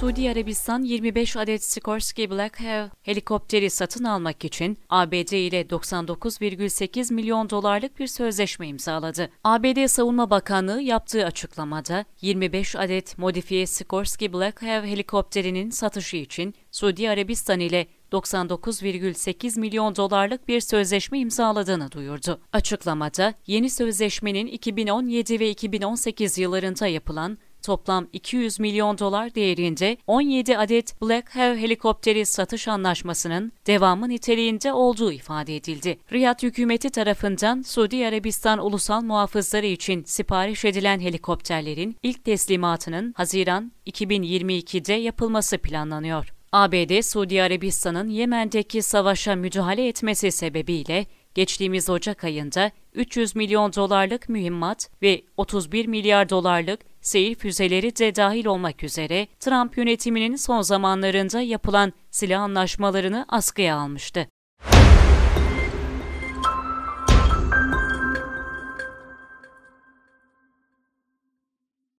Suudi Arabistan 25 adet Sikorsky Black Hawk helikopteri satın almak için ABD ile 99,8 milyon dolarlık bir sözleşme imzaladı. ABD Savunma Bakanlığı yaptığı açıklamada 25 adet modifiye Sikorsky Black Hawk helikopterinin satışı için Suudi Arabistan ile 99,8 milyon dolarlık bir sözleşme imzaladığını duyurdu. Açıklamada yeni sözleşmenin 2017 ve 2018 yıllarında yapılan toplam 200 milyon dolar değerinde 17 adet Black Hawk helikopteri satış anlaşmasının devamı niteliğinde olduğu ifade edildi. Riyad hükümeti tarafından Suudi Arabistan ulusal muhafızları için sipariş edilen helikopterlerin ilk teslimatının Haziran 2022'de yapılması planlanıyor. ABD, Suudi Arabistan'ın Yemen'deki savaşa müdahale etmesi sebebiyle geçtiğimiz Ocak ayında 300 milyon dolarlık mühimmat ve 31 milyar dolarlık seyir füzeleri de dahil olmak üzere Trump yönetiminin son zamanlarında yapılan silah anlaşmalarını askıya almıştı.